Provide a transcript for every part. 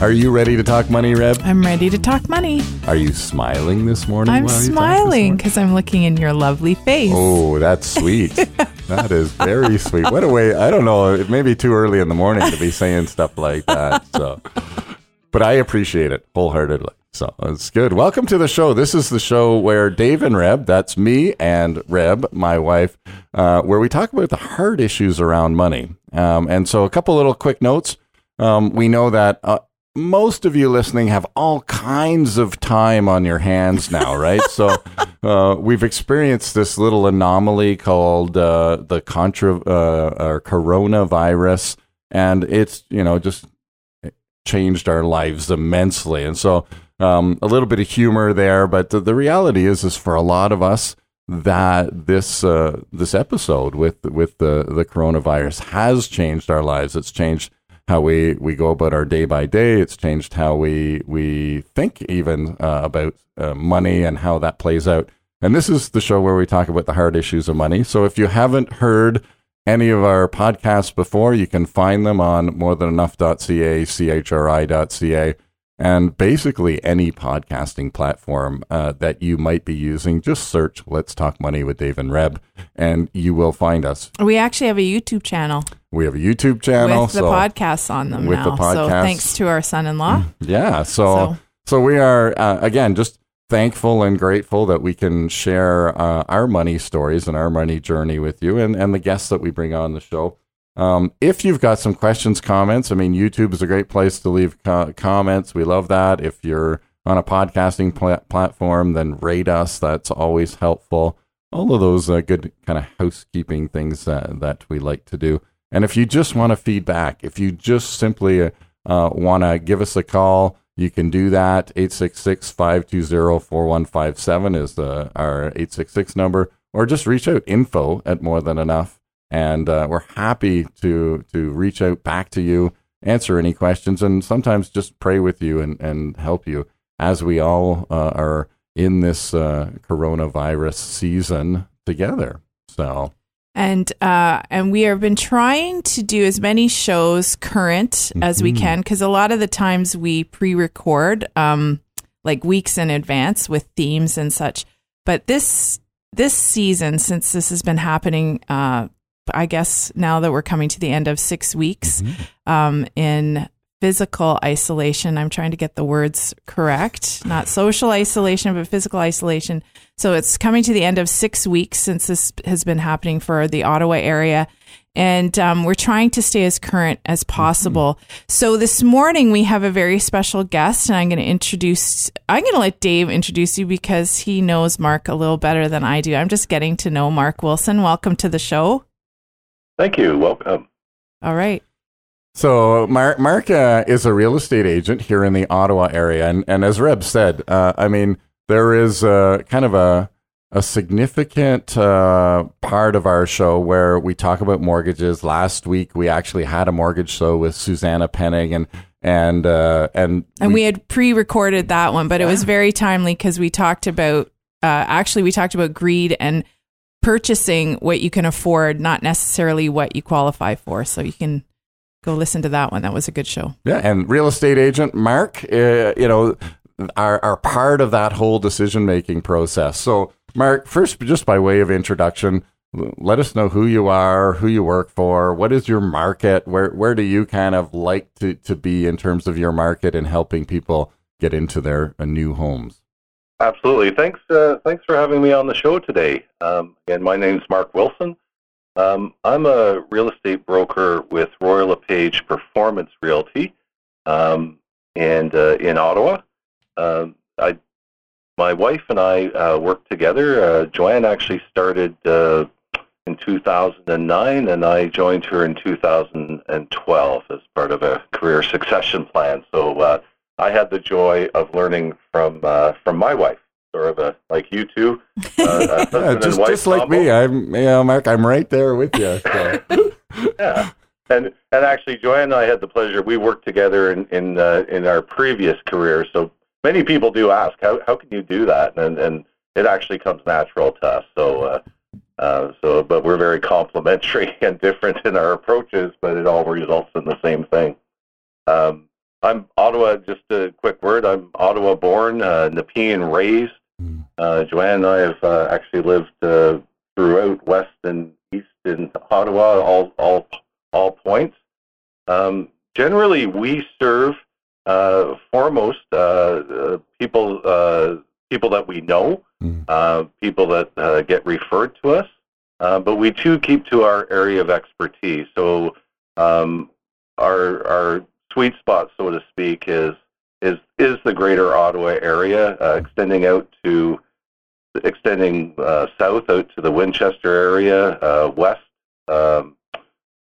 Are you ready to talk money, Reb? I'm ready to talk money. Are you smiling this morning? I'm while you talk this smiling because I'm looking in your lovely face. Oh, that's sweet. that is very sweet. What a way! I don't know. It may be too early in the morning to be saying stuff like that. So, but I appreciate it wholeheartedly. So it's good. Welcome to the show. This is the show where Dave and Reb, that's me and Reb, my wife, uh, where we talk about the hard issues around money. Um, and so, a couple little quick notes. Um, we know that uh, most of you listening have all kinds of time on your hands now, right? so uh, we've experienced this little anomaly called uh, the contra uh, or coronavirus, and it's you know just changed our lives immensely. And so um, a little bit of humor there, but the, the reality is, is for a lot of us that this uh, this episode with with the the coronavirus has changed our lives. It's changed how we, we go about our day by day. It's changed how we we think even uh, about uh, money and how that plays out. And this is the show where we talk about the hard issues of money. So if you haven't heard any of our podcasts before, you can find them on morethanenough.ca, chri.ca, and basically any podcasting platform uh, that you might be using. Just search Let's Talk Money with Dave and Reb, and you will find us. We actually have a YouTube channel We have a YouTube channel. with the so- podcasts on them with now. the So thanks to our son-in-law. Yeah. So, So- so, we are, uh, again, just thankful and grateful that we can share uh, our money stories and our money journey with you and, and the guests that we bring on the show. Um, if you've got some questions, comments, I mean, YouTube is a great place to leave co- comments. We love that. If you're on a podcasting pla- platform, then rate us. That's always helpful. All of those uh, good kind of housekeeping things uh, that we like to do. And if you just want to feedback, if you just simply uh, want to give us a call, you can do that. 866-520-4157 is the, our 866 number, or just reach out info at more than enough. And uh, we're happy to, to reach out back to you, answer any questions, and sometimes just pray with you and, and help you as we all uh, are in this uh, coronavirus season together. So, and uh, and we have been trying to do as many shows current as we Mhm. can because a lot of the times we pre-record um, like weeks in advance with themes and such. But this this season, since this has been happening, uh, I guess now that we're coming to the end of six weeks um, in physical isolation. I'm trying to get the words correct, not social isolation, but physical isolation. So it's coming to the end of six weeks since this has been happening for the Ottawa area. And um, we're trying to stay as current as possible. So this morning we have a very special guest, and I'm going to introduce. I'm going to let Dave introduce you because he knows Mark a little better than I do. I'm just getting to know Mark Wilson. Welcome to the show. Thank you. Welcome. All right. So Mark, Mark uh, is a real estate agent here in the Ottawa area, and, and as Reb said, uh, I mean there is a, kind of a a significant uh, part of our show where we talk about mortgages. Last week we actually had a mortgage show with Susanna Penning, and and uh, and And we, had pre-recorded that one, but it was very timely because we talked about uh, actually we talked about greed and purchasing what you can afford, not necessarily what you qualify for. So you can go listen to that one. That was a good show. Yeah, and real estate agent Mark, uh, you know, are are part of that whole decision making process. So, Mark, first, just by way of introduction, let us know who you are, who you work for, what is your market, where where do you kind of like to to be in terms of your market and helping people get into their uh, new homes. Absolutely. Thanks. Uh, thanks for having me on the show today. Um, again, my name's Mark Wilson. Um, I'm a real estate broker with Royal LePage Performance Realty, um, and uh, in Ottawa. Um I, my wife and I uh, work together. Uh, Joanne actually started uh, in 2009, and I joined her in 2012 as part of a career succession plan. So uh, I had the joy of learning from uh, from my wife, sort of a, like you two, uh, yeah, just, just like me. I'm, yeah, Mark, I'm right there with you. So. yeah. And and actually, Joanne and I had the pleasure. We worked together in in uh, in our previous career. So many people do ask, how how can you do that? And and it actually comes natural to us. So uh, uh, so, but we're very complementary and different in our approaches, but it all results in the same thing. Um, I'm Ottawa. Just a quick word. I'm Ottawa born, uh, Nepean raised. Hmm. Uh, Joanne and I have uh, actually lived uh, throughout West and East in Ottawa, all all all points. Um, generally, we serve uh, foremost uh, uh, people uh, people that we know, mm. people that get referred to us, but we too keep to our area of expertise. So um, our our sweet spot, so to speak, is is is the Greater Ottawa area, uh, extending out to extending uh, south out to the Winchester area, uh, west. Um,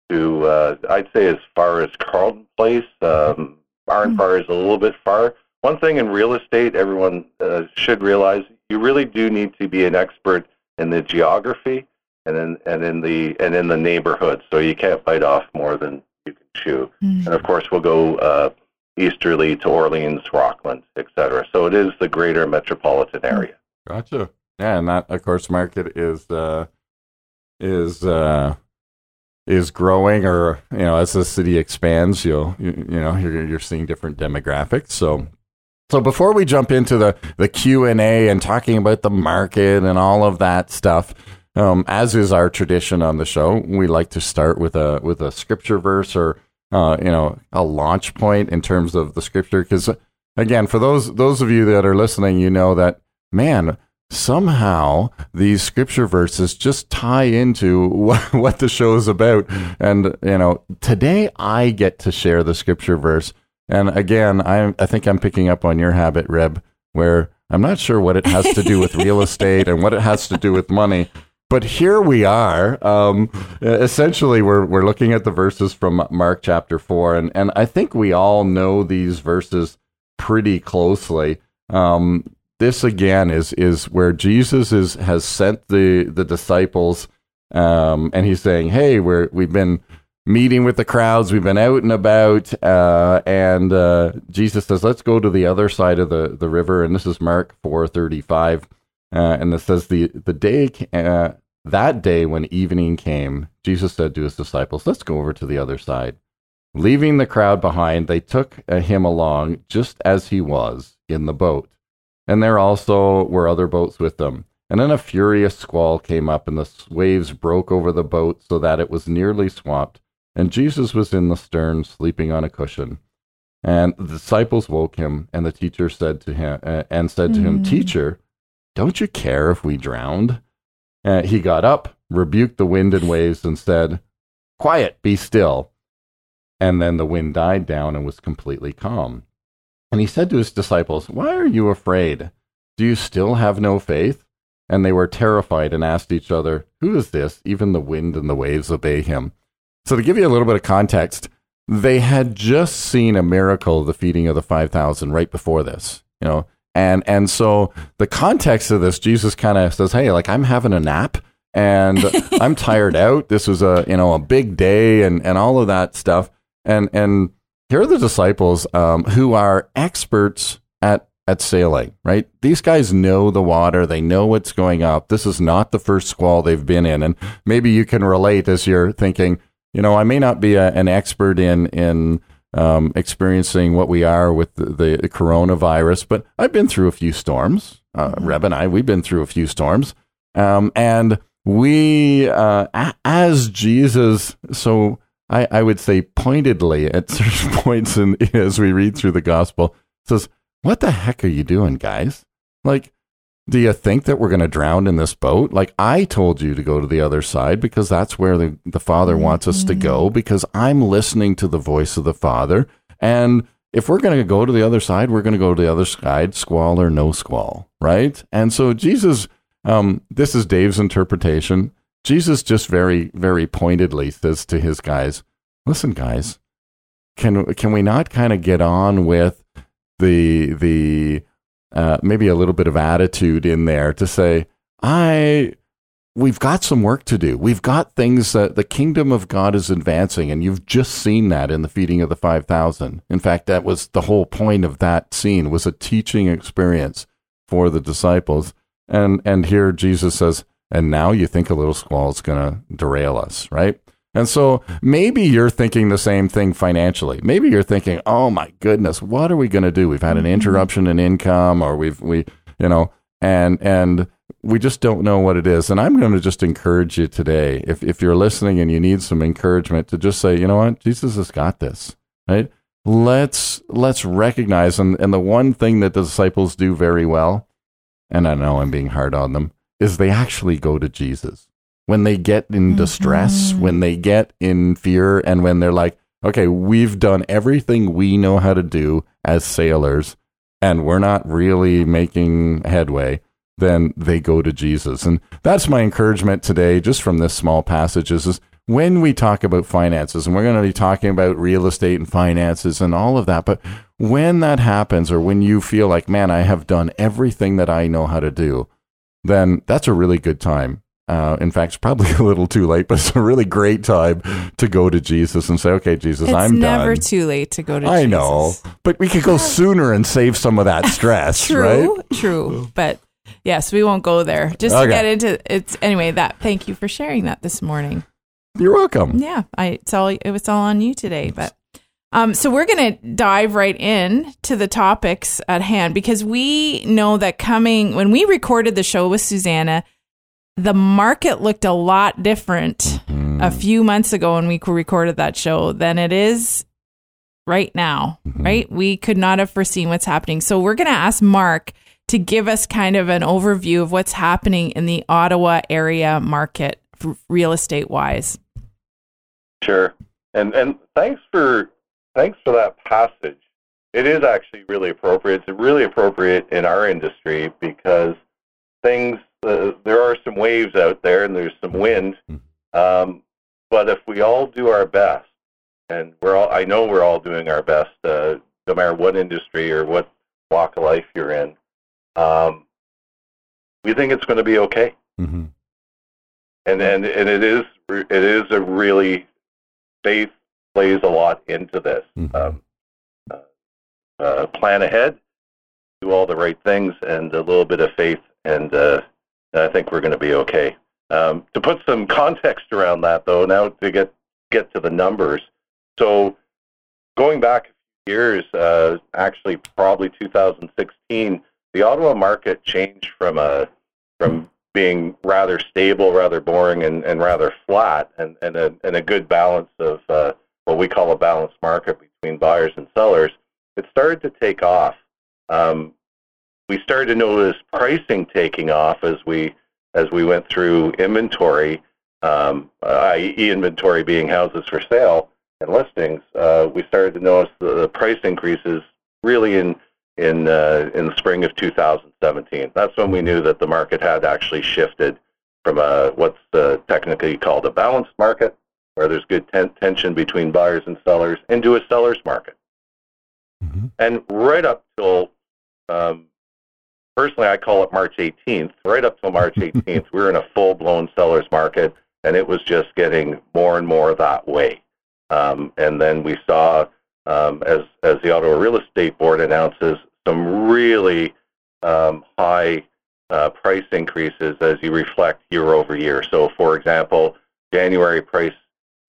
to uh, I'd say as far as Carleton Place. Um, Barn Bar is a little bit far. One thing in real estate, everyone uh, should realize you really do need to be an expert in the geography and in and in the and in the neighborhood. So you can't bite off more than you can chew. Mm. And of course, we'll go uh, easterly to Orleans, Rockland, etc. So it is the greater metropolitan area. Gotcha. Yeah, and that of course market is uh, is uh, is growing or you know as the city expands you'll you, you know you're, you're seeing different demographics so so before we jump into the the q&a and talking about the market and all of that stuff um, as is our tradition on the show we like to start with a with a scripture verse or uh, you know a launch point in terms of the scripture because again for those those of you that are listening you know that man somehow these scripture verses just tie into what, what the show is about. And, you know, today I get to share the scripture verse. And again, I, I think I'm picking up on your habit, Reb, where I'm not sure what it has to do with real estate and what it has to do with money. But here we are. Um, essentially, we're, we're looking at the verses from Mark chapter 4. And, and I think we all know these verses pretty closely. Um, this again is is where Jesus is has sent the the disciples, um, and he's saying, "Hey, we're we've been meeting with the crowds, we've been out and about, uh, and uh, Jesus says, let's go to the other side of the the river." And this is Mark four thirty five, uh, and it says the the day uh, that day when evening came, Jesus said to his disciples, "Let's go over to the other side." Leaving the crowd behind, they took uh, him along just as he was in the boat and there also were other boats with them. And then a furious squall came up, and the waves broke over the boat so that it was nearly swamped. And Jesus was in the stern, sleeping on a cushion. And the disciples woke him, and the teacher said to him, uh, and said to mm. him, "Teacher, don't you care if we drowned?" Uh, he got up, rebuked the wind and waves, and said, "Quiet, be still." And then the wind died down and was completely calm. And he said to his disciples, Why are you afraid? Do you still have no faith? And they were terrified and asked each other, Who is this? Even the wind and the waves obey him. So, to give you a little bit of context, they had just seen a miracle, the feeding of the 5,000, right before this, you know. And, and so the context of this, Jesus kind of says, Hey, like I'm having a nap and I'm tired out. This was a, you know, a big day and, and all of that stuff. And, and here are the disciples um, who are experts at at sailing, right? These guys know the water, they know what's going up. This is not the first squall they've been in, and maybe you can relate as you're thinking. You know, I may not be a, an expert in in um, experiencing what we are with the, the, coronavirus, but I've been through a few storms. Uh, mm-hmm. Reb and I, we've been through a few storms, um, and we, uh, as Jesus, so I, I would say pointedly at certain points in as we read through the gospel says, What the heck are you doing, guys? Like, do you think that we're going to drown in this boat? Like, I told you to go to the other side because that's where the, the Father wants us to go mm-hmm. because I'm listening to the voice of the Father. And if we're going to go to the other side, we're going to go to the other side, squall or no squall, right? And so Jesus, um, this is Dave's interpretation. Jesus just very, very pointedly says to his guys, listen, guys, can, can we not kind of get on with the, the, uh, maybe a little bit of attitude in there to say, I, we've got some work to do. We've got things that the kingdom of God is advancing, and you've just seen that in the feeding of the 5,000. In fact, that was the whole point of that scene was a teaching experience for the disciples. And, and here Jesus says, and now you think a little squall is going to derail us, right? And so maybe you're thinking the same thing financially. Maybe you're thinking, "Oh my goodness, what are we going to do? We've had an mm-hmm. interruption in income or we've we, you know, and and we just don't know what it is. And I'm going to just encourage you today, if, if you're listening and you need some encouragement, to just say, you know what, Jesus has got this, right? Let's let's recognize, and, and the one thing that the disciples do very well, and I know I'm being hard on them, is they actually go to Jesus when they get in distress, Mhm. when they get in fear, and when they're like, okay, we've done everything we know how to do as sailors, and we're not really making headway then they go to Jesus. And that's my encouragement today, just from this small passage, is, is when we talk about finances, and we're going to be talking about real estate and finances and all of that, but when that happens, or when you feel like, man, I have done everything that I know how to do, then that's a really good time. Uh, in fact, it's probably a little too late, but it's a really great time to go to Jesus and say, okay, Jesus, It's I'm done." It's never too late to go to Jesus. I Jesus. know, but we could go sooner and save some of that stress, True, right? true. But yes, we won't go there. Just Okay. to get into it's anyway. That thank you for sharing that this morning. You're welcome. Yeah, I it's all it was all on you today. But um, so we're gonna dive right in to the topics at hand because we know that coming when we recorded the show with Susanna, the market looked a lot different a mm-hmm. few months ago when we recorded that show than it is right now. Mm-hmm. Right? We could not have foreseen what's happening. So we're gonna ask Mark to give us kind of an overview of what's happening in the Ottawa area market f- real estate wise. Sure. And and thanks for thanks for that passage. It is actually really appropriate. It's really appropriate in our industry because things uh, there are some waves out there and there's some wind. Um, but if we all do our best, and we're all I know we're all doing our best, uh, no matter what industry or what walk of life you're in, um, we think it's going to be okay hmm and and and it is it is a really faith plays a lot into this. Mhm. Um, uh, uh, plan ahead, do all the right things, and a little bit of faith, and uh, I think we're going to be okay. Um, to put some context around that, though, now to get get to the numbers. So, going back a few years, uh, actually probably 2016, the Ottawa market changed from a from being rather stable, rather boring, and, and rather flat, and, and, a, and a good balance of uh, what we call a balanced market between buyers and sellers, it started to take off. Um, we started to notice pricing taking off as we as we went through inventory, um, i.e., inventory being houses for sale and listings. Uh, we started to notice the, the price increases really in in uh, in the spring of 2017. That's when we knew that the market had actually shifted from a what's uh, technically called a balanced market, where there's good ten- tension between buyers and sellers, into a seller's market. Mhm. And right up till, um, personally, I call it March 18th. Right up till March 18th, we were in a full-blown seller's market, and it was just getting more and more that way. Um, and then we saw, um, as as the Ottawa Real Estate Board announces, some really um, high uh, price increases as you reflect year over year. So, for example, January price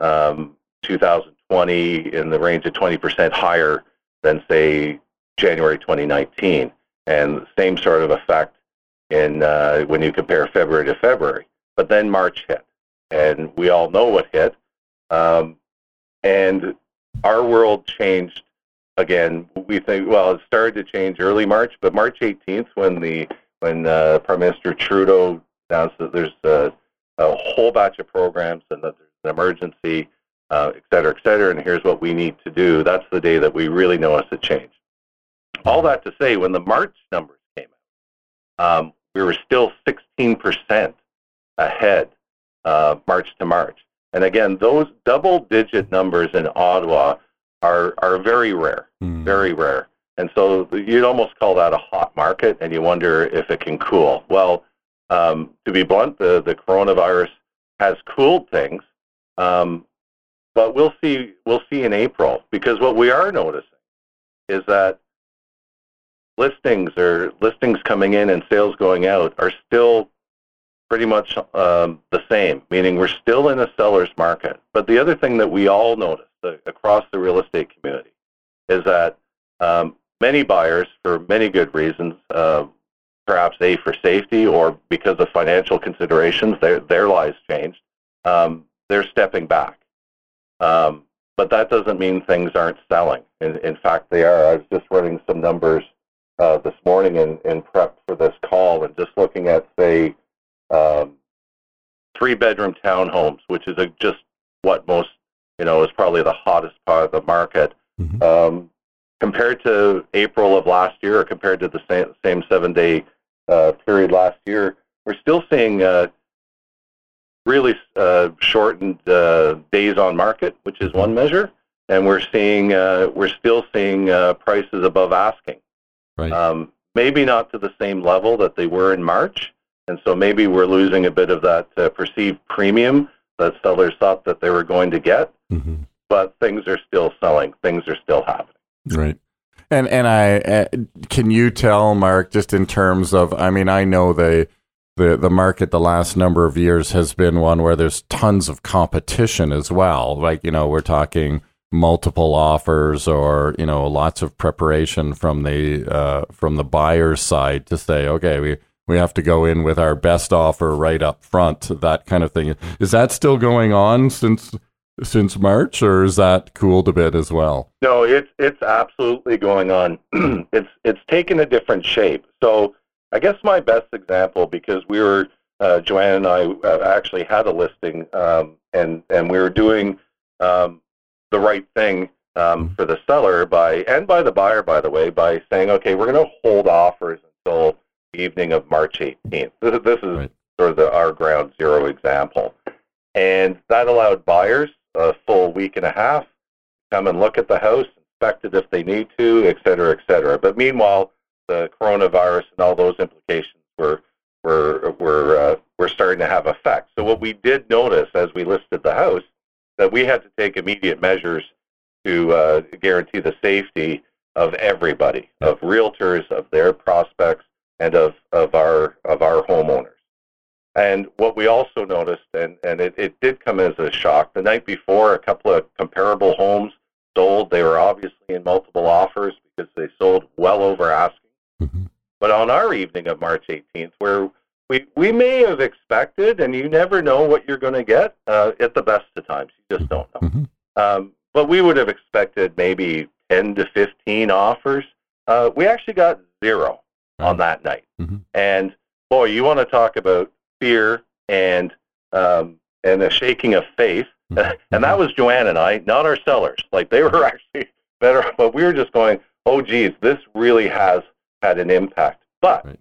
um, 2020 in the range of 20% higher than, say, January 2019, and same sort of effect in uh, when you compare February to February. But then March hit, and we all know what hit, um, and our world changed again. We think well, it started to change early March, but March 18th, when the when uh, Prime Minister Trudeau announced that there's a, a whole batch of programs and that there's an emergency, uh, et cetera, et cetera, and here's what we need to do. That's the day that we really noticed a change. All that to say, when the March numbers came out, um, we were still 16% ahead uh, March to March. And again, those double-digit numbers in Ottawa are are very rare, Mm. very rare. And so you'd almost call that a hot market, and you wonder if it can cool. Well, um, to be blunt, the, the coronavirus has cooled things, um, but we'll see. We'll see in April because what we are noticing is that listings or listings coming in and sales going out are still pretty much um, the same, meaning we're still in a seller's market. But the other thing that we all notice uh, across the real estate community is that um, many buyers, for many good reasons, uh, perhaps A, for safety or because of financial considerations, their, their lives changed, um, they're stepping back. Um, but that doesn't mean things aren't selling. In, in fact, they are. I was just running some numbers uh, this morning in, in prep for this call and just looking at, say, um, three bedroom townhomes, which is a, just what most, you know, is probably the hottest part of the market. Mhm. Um, compared to April of last year or compared to the same, same seven day uh, period last year, we're still seeing uh, really uh, shortened uh, days on market, which is one measure, and we're seeing uh, we're still seeing uh, prices above asking. Right. Um, maybe not to the same level that they were in March, and so maybe we're losing a bit of that uh, perceived premium that sellers thought that they were going to get. Mhm. But things are still selling. Things are still happening. Right. And and I uh, can you tell Mark just in terms of I mean I know the the the market the last number of years has been one where there's tons of competition as well. Like you know we're talking multiple offers or you know lots of preparation from the uh, from the buyer's side to say okay we we have to go in with our best offer right up front that kind of thing. Is that still going on since since March or is that cooled a bit as well? No, it's it's absolutely going on. it's it's taken a different shape. So I guess my best example, because we were uh, Joanne and I uh, actually had a listing, um, and and we were doing um, the right thing um, for the seller by and by the buyer, by the way, by saying, okay, we're going to hold offers until the evening of March 18th. This, is- this is Right. sort of the, our ground zero example, and that allowed buyers a full week and a half come and look at the house, inspect it if they need to, et cetera, et cetera. But meanwhile, the coronavirus and all those implications were were were uh, were starting to have effect. So what we did notice as we listed the house that we had to take immediate measures to uh, guarantee the safety of everybody, of realtors, of their prospects, and of, of our of our homeowners. And what we also noticed, and, and it, it did come as a shock, the night before, a couple of comparable homes sold. They were obviously in multiple offers because they sold well over asking. Mhm. But on our evening of March 18th, where we, we may have expected, and you never know what you're going to get uh, at the best of times, you just don't know. Mhm. Um, but we would have expected maybe 10 to 15 offers. Uh, we actually got zero on that night. Mhm. And boy, you want to talk about fear and um, and a shaking of faith. and that was Joanne and I, not our sellers. Like they were actually better, but we were just going, oh, geez, this really has had an impact. But Right.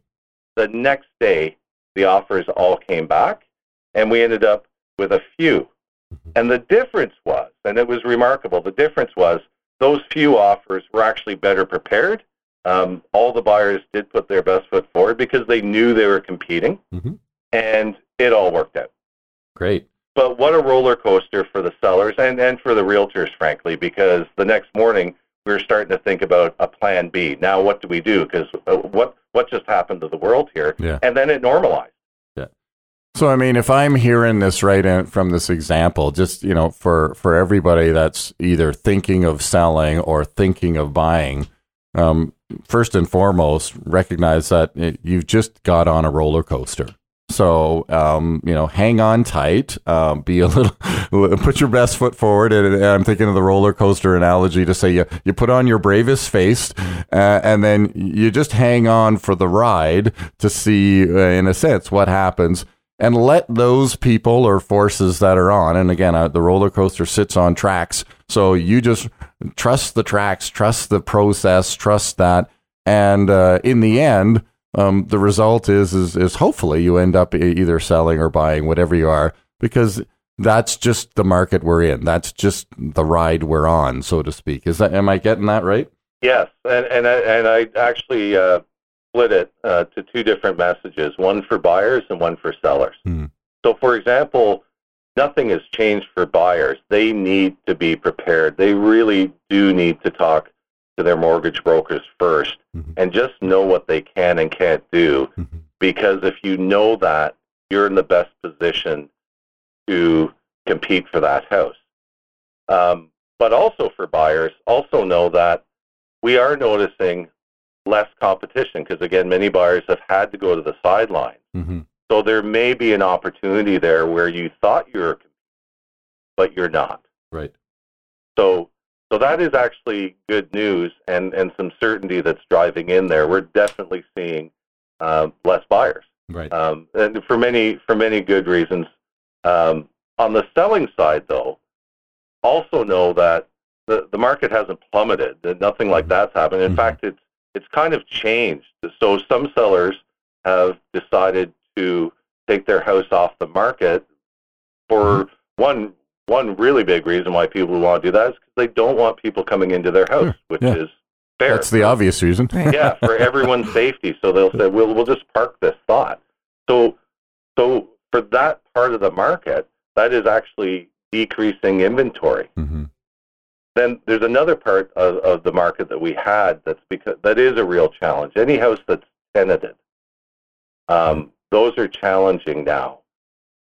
the next day, the offers all came back, and we ended up with a few. And the difference was, and it was remarkable, the difference was those few offers were actually better prepared. Um, all the buyers did put their best foot forward because they knew they were competing, Mhm. and it all worked out. Great. But what a roller coaster for the sellers and, and for the realtors, frankly, because the next morning we were starting to think about a plan B. Now, what do we do? Because uh, what what just happened to the world here? Yeah. And then it normalized. So I mean, if I'm hearing this right in, from this example, just you know, for for everybody that's either thinking of selling or thinking of buying, um, first and foremost, recognize that it, you've just got on a roller coaster. So um, you know, hang on tight. Um, be a little, put your best foot forward. And, and I'm thinking of the roller coaster analogy to say you you put on your bravest face, uh, and then you just hang on for the ride to see, uh, in a sense, what happens and let those people or forces that are on and again uh, the roller coaster sits on tracks so you just trust the tracks trust the process trust that and uh, in the end um, the result is, is is hopefully you end up either selling or buying whatever you are because that's just the market we're in. That's just the ride we're on, so to speak. Is that am I getting that right? Yes, and and I, and I actually uh, split it uh, to two different messages: one for buyers and one for sellers. Hmm. So, for example, nothing has changed for buyers. They need to be prepared. They really do need to talk to their mortgage brokers 1st Mhm. and just know what they can and can't do. Mhm. Because if you know that, you're in the best position to compete for that house. Um, but also for buyers, also know that we are noticing less competition because, again, many buyers have had to go to the sidelines. Mm-hmm. So there may be an opportunity there where you thought you were, but you're not. Right. So, so that is actually good news and, and some certainty that's driving in there. We're definitely seeing um, less buyers, Right. um, and for many for many good reasons. Um, on the selling side, though, also know that the, the market hasn't plummeted. That nothing like that's happened. In Mhm. fact, it's it's kind of changed. So some sellers have decided to take their house off the market for one one really big reason why people want to do that is because they don't want people coming into their house, Sure. which Yeah. is fair. That's the obvious reason. Yeah, for everyone's safety. So they'll say, "We'll we'll just park this thought." So so for that part of the market, that is actually decreasing inventory. Mm-hmm. Then there's another part of, of the market that we had that's because that is a real challenge. Any house that's tenanted, um, those are challenging now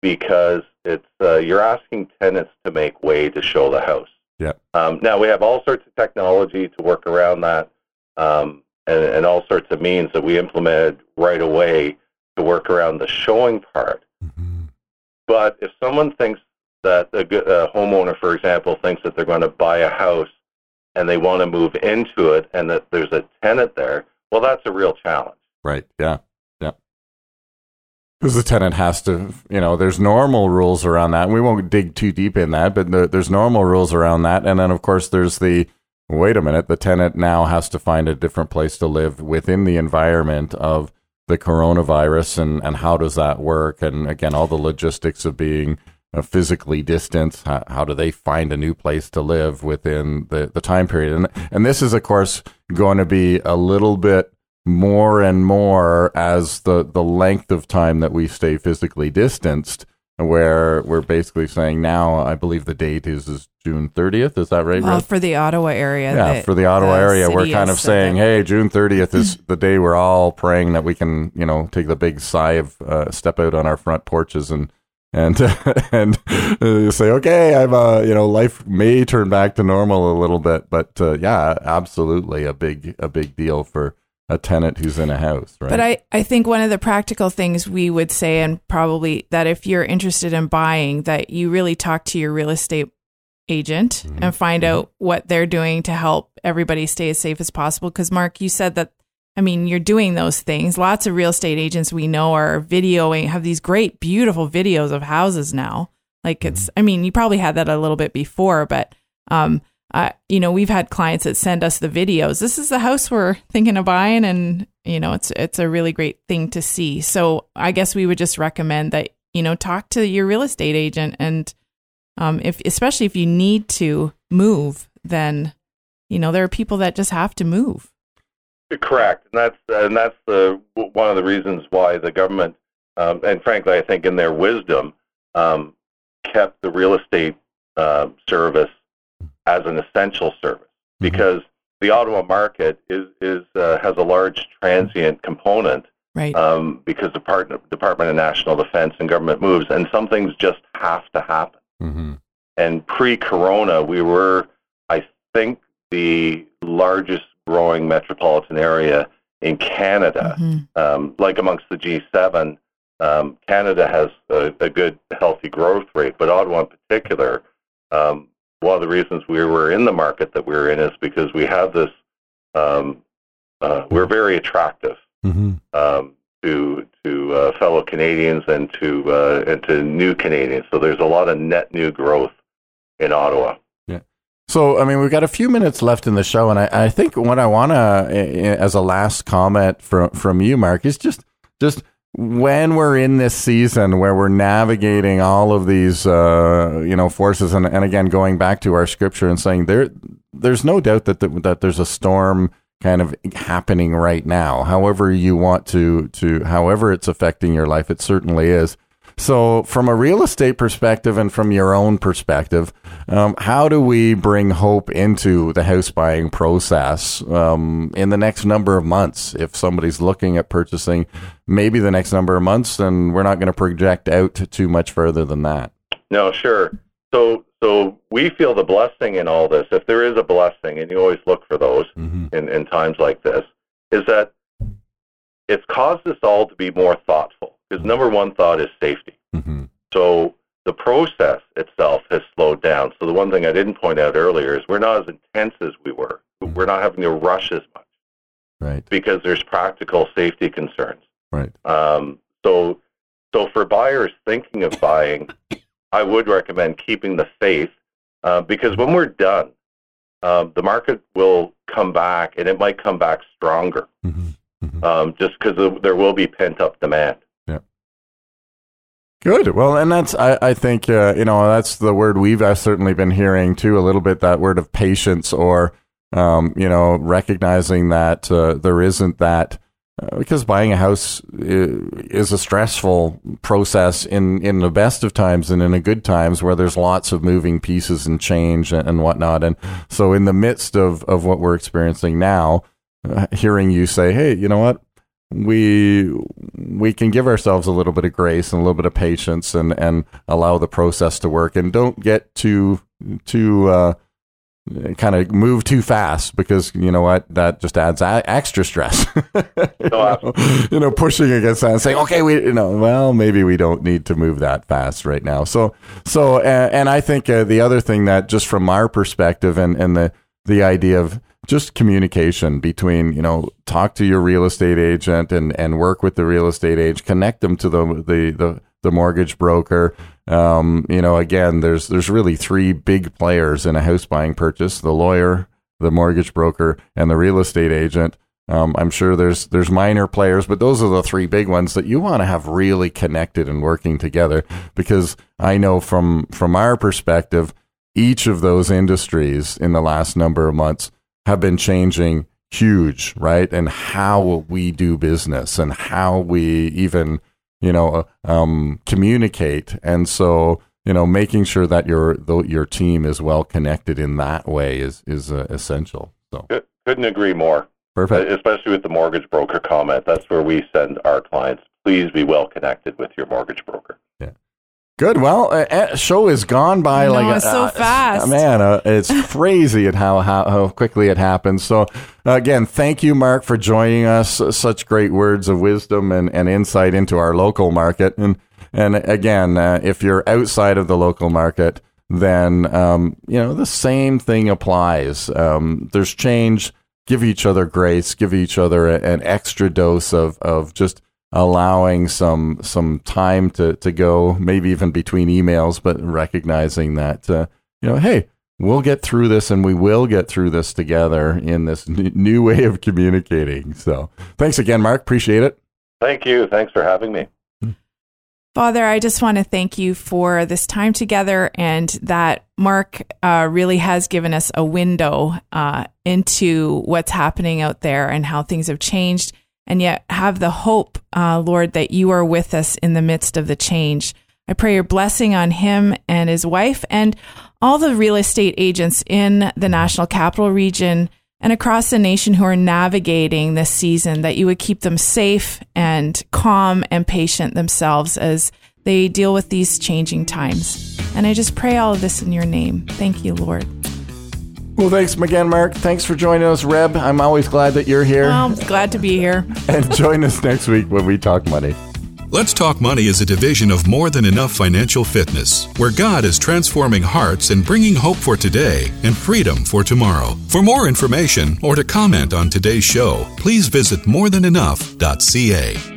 because it's uh, you're asking tenants to make way to show the house. Yeah. Um, now we have all sorts of technology to work around that, um, and, and all sorts of means that we implemented right away to work around the showing part. Mm-hmm. But if someone thinks that a, good, a homeowner, for example, thinks that they're going to buy a house and they want to move into it and that there's a tenant there, well, that's a real challenge. Right. Yeah. Because the tenant has to, you know, there's normal rules around that. We won't dig too deep in that, but the, there's normal rules around that. And then, of course, there's the wait a minute, the tenant now has to find a different place to live within the environment of the coronavirus and, and how does that work? And again, all the logistics of being uh, physically distant. How, how do they find a new place to live within the, the time period? And, and this is, of course, going to be a little bit more and more as the, the length of time that we stay physically distanced, where we're basically saying now, I believe the date is, is June 30th. Is that right? Well, for the Ottawa area. yeah, the- for the Ottawa the area, we're kind of saying, hey, June 30th is the day we're all praying that we can, you know, take the big sigh of uh, step out on our front porches and and and uh, say, okay, I'm, uh, you know, life may turn back to normal a little bit, but uh, yeah, absolutely a big a big deal for a tenant who's in a house, right? But I, I think one of the practical things we would say, and probably that if you're interested in buying, that you really talk to your real estate agent Mhm. and find out what they're doing to help everybody stay as safe as possible. Because, Mark, you said that, I mean, you're doing those things. Lots of real estate agents we know are videoing, have these great, beautiful videos of houses now. Like it's, I mean, you probably had that a little bit before, but, um, uh, you know, we've had clients that send us the videos. This is the house we're thinking of buying, and you know, it's it's a really great thing to see. So I guess we would just recommend that you know talk to your real estate agent, and um, if especially if you need to move, then you know there are people that just have to move. Correct, and that's and that's the one of the reasons why the government, um, and frankly, I think in their wisdom, um, kept the real estate uh, service as an essential service because the Ottawa market is is uh, has a large transient component Right. um, because the Department Department of National Defense and government moves, and some things just have to happen. hmm And pre-corona, we were, I think, the largest growing metropolitan area in Canada. Mhm. Um, like amongst the G7, um, Canada has a, a good, healthy growth rate, but Ottawa in particular, um, one of the reasons we were in the market that we're in is because we have this. Um, uh, we're very attractive hmm um, to to uh, fellow Canadians and to uh, and to new Canadians. So there's a lot of net new growth in Ottawa. Yeah. So, I mean, we've got a few minutes left in the show, and I, I think what I want to, as a last comment from from you, Mark, is just just when we're in this season where we're navigating all of these, uh, you know, forces, and, and again going back to our scripture and saying there, there's no doubt that the, that there's a storm kind of happening right now. However you want to to, however it's affecting your life, it certainly is. So, from a real estate perspective and from your own perspective, um, how do we bring hope into the house buying process um, in the next number of months? If somebody's looking at purchasing, maybe the next number of months, then we're not going to project out too much further than that. No, sure. So, so we feel the blessing in all this. If there is a blessing, and you always look for those mm-hmm. in, in times like this, is that it's caused us all to be more thoughtful because number one thought is safety. Mm-hmm. So the process itself has slowed down. So the one thing I didn't point out earlier is we're not as intense as we were. Mm-hmm. We're not having to rush as much. Right. Because there's practical safety concerns. Right. Um, so, so for buyers thinking of buying, I would recommend keeping the faith uh, because when we're done, um, the market will come back and it might come back stronger. Mm-hmm. Mm-hmm. Um, just because there will be pent up demand. Good. Well, and that's I, I think uh, you know that's the word we've uh, certainly been hearing too a little bit that word of patience or um, you know recognizing that uh, there isn't that uh, because buying a house is a stressful process in in the best of times and in the good times where there's lots of moving pieces and change and, and whatnot and so in the midst of of what we're experiencing now uh, hearing you say hey you know what we we can give ourselves a little bit of grace and a little bit of patience and and allow the process to work. And don't get too too uh, kind of move too fast because you know what? That just adds a- extra stress. You, know, you, know, pushing against that and saying okay we you know well maybe we don't need to move that fast right now. So so uh, and i think uh, the other thing that just from our perspective and and the the idea of just communication between you know talk to your real estate agent and and work with the real estate agent connect them to the the the, the mortgage broker um, you know again there's there's really three big players in a house buying purchase the lawyer the mortgage broker and the real estate agent um, I'm sure there's there's minor players, but those are the three big ones that you want to have really connected and working together. Because I know from from our perspective, each of those industries in the last number of months have been changing huge, right? And how we do business and how we even, you know, um, communicate. And so, you know, making sure that your your team is well connected in that way is is uh, essential. So couldn't agree more. Perfect. Especially with the mortgage broker comment, that's where we send our clients. Please be well connected with your mortgage broker. Yeah. Good. Well, uh, uh, show is gone by know, like it's so uh, fast. Man, uh, it's crazy at how, how how quickly it happens. So again, thank you, Mark, for joining us. Such great words of wisdom and, and insight into our local market. And and again, uh, if you're outside of the local market, then um, you know the same thing applies. Um, there's change. Give each other grace. Give each other a, an extra dose of of just allowing some some time to to go, maybe even between emails, but recognizing that uh, you know, hey, we'll get through this, and we will get through this together in this n- new way of communicating. So, thanks again, Mark. Appreciate it. Thank you. Thanks for having me. Father, I just want to thank you for this time together and that Mark uh, really has given us a window uh, into what's happening out there and how things have changed and yet have the hope, uh, Lord, that you are with us in the midst of the change. I pray your blessing on him and his wife and all the real estate agents in the National Capital Region and across the nation who are navigating this season, that you would keep them safe and calm and patient themselves as they deal with these changing times. And I just pray all of this in your name. Thank you, Lord. Well, thanks again, Mark. Thanks for joining us, Reb. I'm always glad that you're here. Well, I'm glad to be here. and join us next week when we talk money. Let's Talk Money is a division of More Than Enough Financial Fitness, where God is transforming hearts and bringing hope for today and freedom for tomorrow. For more information or to comment on today's show, please visit morethanenough.ca.